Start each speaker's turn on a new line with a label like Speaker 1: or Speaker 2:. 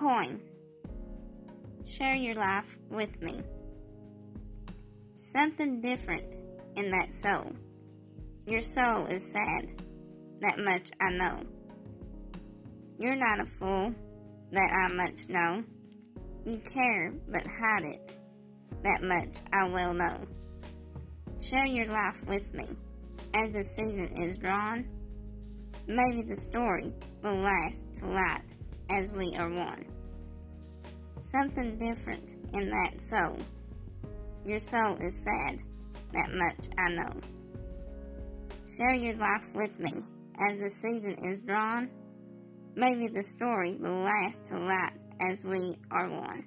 Speaker 1: Poem Share your life with me. Something different in that soul. Your soul is sad, that much I know. You're not a fool, that I much know. You care, but hide it, that much I well know. Share your life with me, as the season is drawn. Maybe the story will last to light as we are one. Something different in that soul. Your soul is sad, that much I know. Share your life with me as the season is drawn. Maybe the story will last to light as we are one.